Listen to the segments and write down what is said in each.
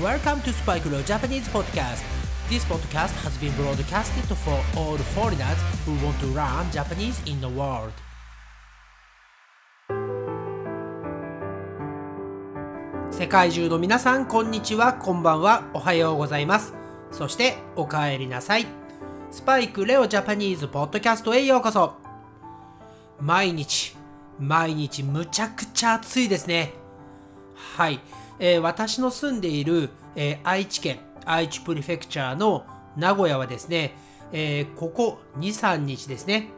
Welcome to Spike Leo Japanese Podcast. This podcast has been broadcasted for all foreigners who want to learn Japanese in the world. 世界中の皆さん、こんにちは、こんばんは、おはようございます。そして、お帰りなさい。スパイクレオジャパニーズポッドキャストへようこそ。毎日、毎日むちゃくちゃ暑いですね。はい。えー、私の住んでいる、えー、愛知県、愛知プリフェクチャーの名古屋はですね、えー、ここ2、3日ですね、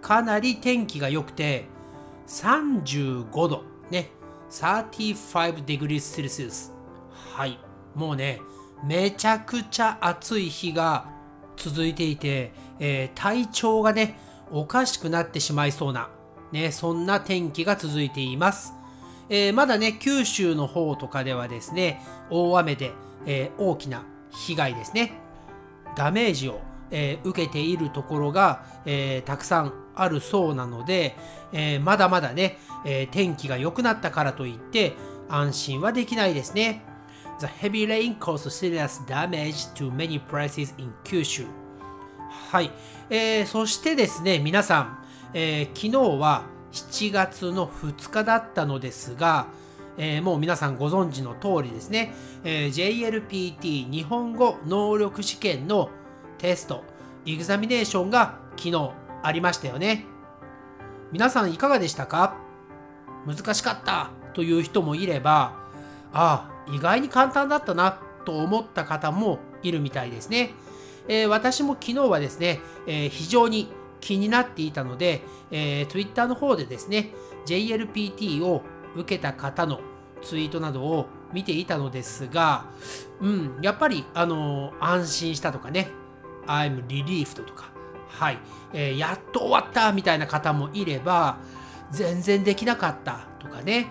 かなり天気が良くて、35度、ね、35 degrees Celsius。はい。もうね、めちゃくちゃ暑い日が続いていて、えー、体調がね、おかしくなってしまいそうな、ね、そんな天気が続いています。えー、まだね、九州の方とかではですね、大雨で、えー、大きな被害ですね、ダメージを、えー、受けているところが、えたくさんあるそうなので、えまだまだね、え天気が良くなったからといって安心はできないですね。The heavy rain caused serious damage to many places in 九州。はい、えー。そしてですね、皆さん、えー、昨日は7月の2日だったのですが、えー、もう皆さんご存知の通りですね、えー、JLPT 日本語能力試験のテスト、エグザミネーションが昨日ありましたよね。皆さんいかがでしたか？難しかった？という人もいれば、ああ、意外に簡単だったなと思った方もいるみたいですね。えー、私も昨日はですね、えー、非常に気になっていたので、えー、Twitter の方でですね、JLPT を受けた方のツイートなどを見ていたのですが、うん、やっぱり、あのー、安心したとかね、I'm relieved とか、はい、えー、やっと終わったみたいな方もいれば、全然できなかったとかね、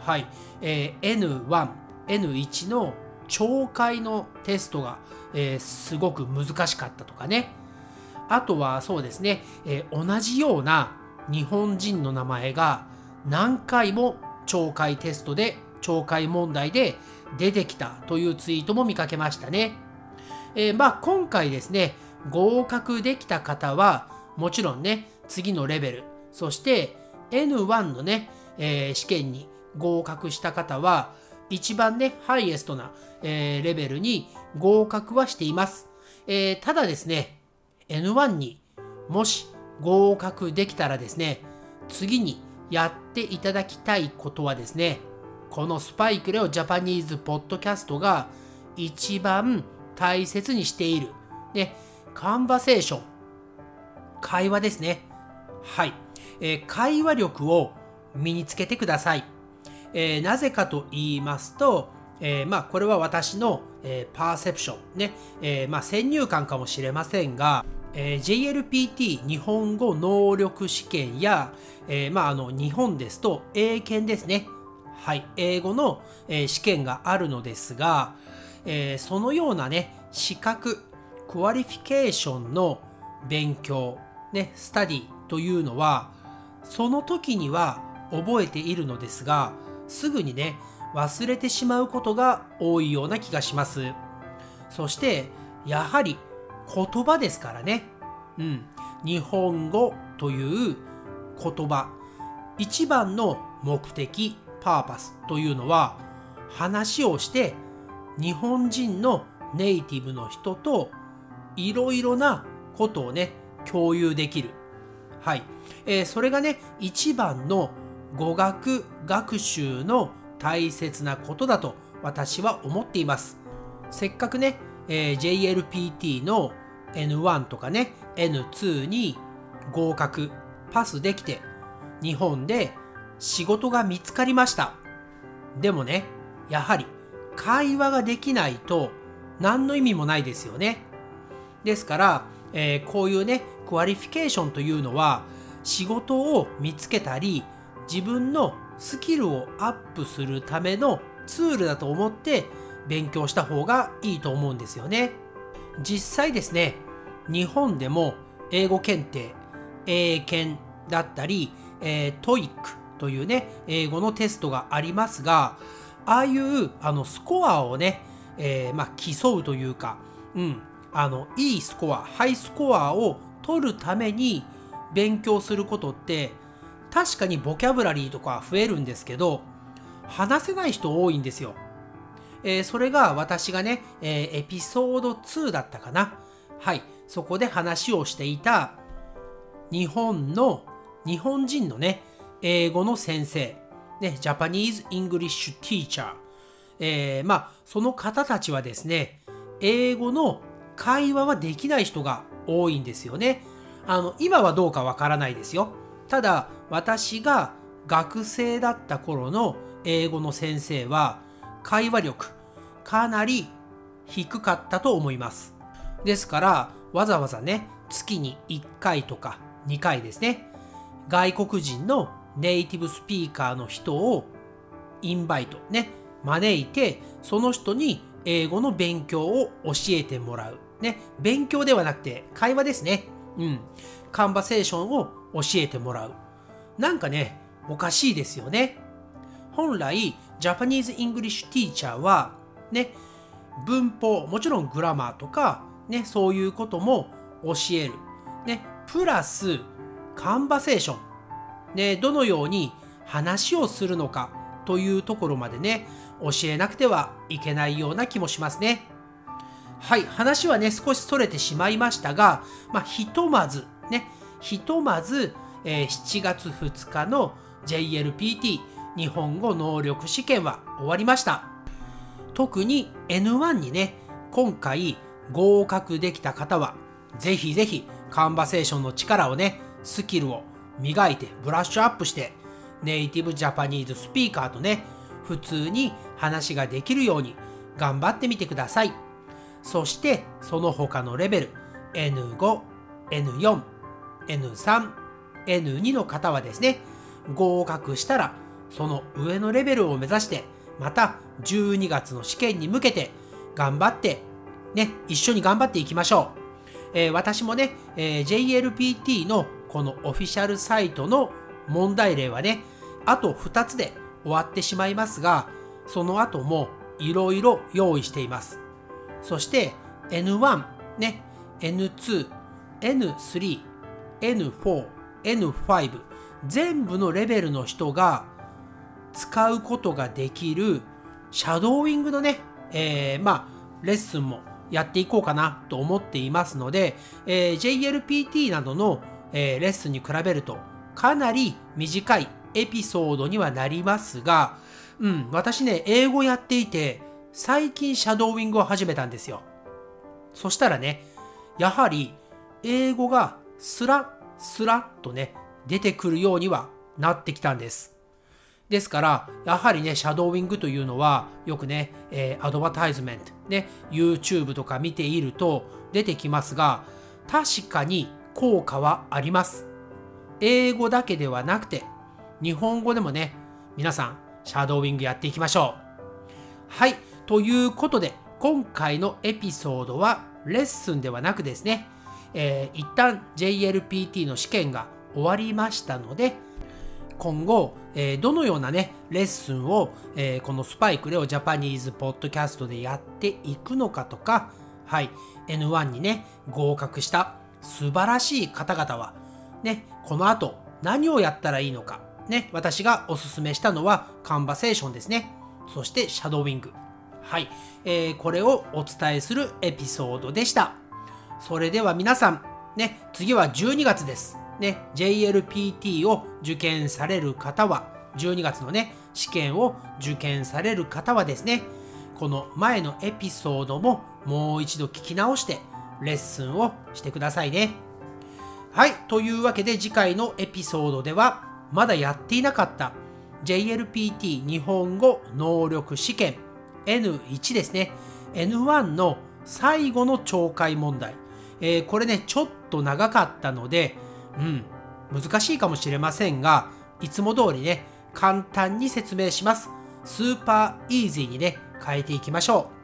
はい、えー、N1、N1 の懲戒のテストが、えー、すごく難しかったとかね、あとはそうですね、えー、同じような日本人の名前が何回も懲戒テストで懲戒問題で出てきたというツイートも見かけましたね。えー、まあ今回ですね、合格できた方はもちろんね、次のレベル、そして N1 のね、えー、試験に合格した方は一番ね、ハイエストな、えー、レベルに合格はしています。え、ただですね、N1 にもし合格できたらですね、次にやっていただきたいことはですね、このスパイクレオジャパニーズポッドキャストが一番大切にしている、ね、カンバセーション、会話ですね。はい。えー、会話力を身につけてください。えー、なぜかと言いますと、えー、まあこれは私の、え、パーセプションね、え、まあ先入観かもしれませんが、えー、JLPT 日本語能力試験や、えー、まあ、あの日本ですと英検ですね。はい、英語の、えー、試験があるのですが、えー、そのようなね、資格、 qualification の勉強、ね、 study というのは、その時には覚えているのですが、すぐにね、忘れてしまうことが多いような気がします。そして、やはり言葉ですからね。うん。日本語という言葉。一番の目的、 purpose というのは、話をして日本人のネイティブの人といろいろなことをね、共有できる。はい。えー、それがね、一番の語学学習の大切なことだと私は思っています。せっかくね、えー、JLPT の N1 とかね、N2 に合格、パスできて、日本で仕事が見つかりました。でもね、やはり会話ができないと何の意味もないですよね。ですから、えー、こういうね、 qualification というのは仕事を見つけたり、自分のスキルをアップするためのツールだと思って勉強した方がいいと思うんですよね。実際ですね、日本でも英語検定、英検だったり、えー、TOEIC というね、英語のテストがありますが、ああいうあのスコアをね、えー、まあ、競うというか、うん、あのいいスコアハイスコアを取るために勉強することって確かにボキャブラリーとか増えるんですけど話せない人多いんですよ。えー、それが私がね、えー、エピソード2だったかな。はい、そこで話をしていた日本の日本人のね、英語の先生、ね、 Japanese English teacher、えー、まあ、その方たちはですね、英語の会話はできない人が多いんですよね。あの、今はどうかわからないですよ。ただ、私が学生だった頃の英語の先生は、会話力、かなり低かったと思います。ですから、わざわざね、月に1回とか2回ですね、外国人のネイティブスピーカーの人をインバイト、ね、招いて、その人に英語の勉強を教えてもらう。ね、勉強ではなくて会話ですね。うん。 conversation を教えてもらう。なんかね、おかしいですよね。本来、 Japanese English teacher は、ね、文法、もちろん grammar とか、ね、そういうことも教える。ね、プラス、 conversation。ね、どのように話をするのかというところまでね、教えなくてはいけないような気もしますね。はい、話はね、少し逸れてしまいましたが、まあ、ひとまず、ね、ひとまず、えー、7月2日の JLPT 日本語能力試験は終わりました。特に N1 にね、今回合格できた方は、ぜひぜひカンバセーションの力をね、スキルを磨いてブラッシュアップして、ネイティブジャパニーズスピーカーとね、普通に話ができるように頑張ってみてください。そしてその他のレベル N5、N4、N3、N2 の方はですね、合格したらその上のレベルを目指してまた12月の試験に向けて頑張ってね、一緒に頑張っていきましょう。えー、私もね、えー、JLPT のこのオフィシャルサイトの問題例はね、あと2つで終わってしまいますが、その後もいろいろ用意しています。そして N1、ね、N2、N3、N4、N5 全部のレベルの人が使うことができるシャドーイングのね、えー、まあ、レッスンもやっていこうかなと思っていますので、えー、JLPT などの、えー、レッスンに比べるとかなり短いエピソードにはなりますが、うん、私ね、英語やっていて、最近シャドーイングを始めたんですよ。そしたらね、やはり英語がスラッスラッとね、出てくるようにはなってきたんです。ですから、やはりね、シャドーイングというのは、よくね、えー、アドバタイズメント、ね、YouTube とか見ていると出てきますが、確かに効果はあります。英語だけではなくて、日本語でもね、皆さん、シャドーイングやっていきましょう。はい。ということで、今回のエピソードはレッスンではなくですね、えー、一旦 JLPT の試験が終わりましたので、今後、えー、どのようなね、レッスンを、えー、このスパイクレオジャパニーズポッドキャストでやっていくのかとか、はい、N1 にね、合格した素晴らしい方々は、ね、この後何をやったらいいのか、ね、私がおすすめしたのはカンバセーションですね。そしてシャドウィング。はい、えー、これをお伝えするエピソードでした。それでは皆さん、ね、次は12月です。ね、JLPT を受験される方は、12月のね、試験を受験される方はですね、この前のエピソードももう一度聞き直してレッスンをしてくださいね。はい、というわけで次回のエピソードでは、まだやっていなかった JLPT 日本語能力試験 N1 ですね。N1 の最後の懲戒問題。えー、これね、ちょっと長かったので、うん、難しいかもしれませんが、いつも通りね、簡単に説明します。スーパーイージーにね、変えていきましょう。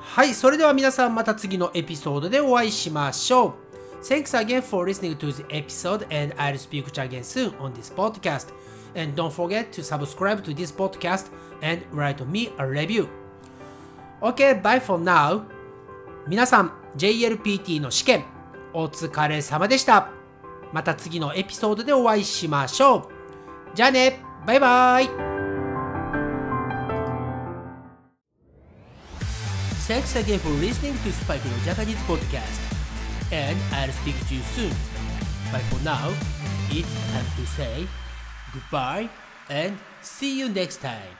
はい、それでは皆さんまた次のエピソードでお会いしましょう。Thanks again for listening to the episode and I'll speak to you again soon on this podcast. And don't forget to subscribe to this podcast and write me a review. Okay, bye for now. 皆さん、JLPT の試験、お疲れ様でした。また次のエピソードでお会いしましょう。じゃあね、バイバイ。Thanks again for listening to Spike no Japanese podcast. And I'll speak to you soon. But for now, it's time to say goodbye and see you next time.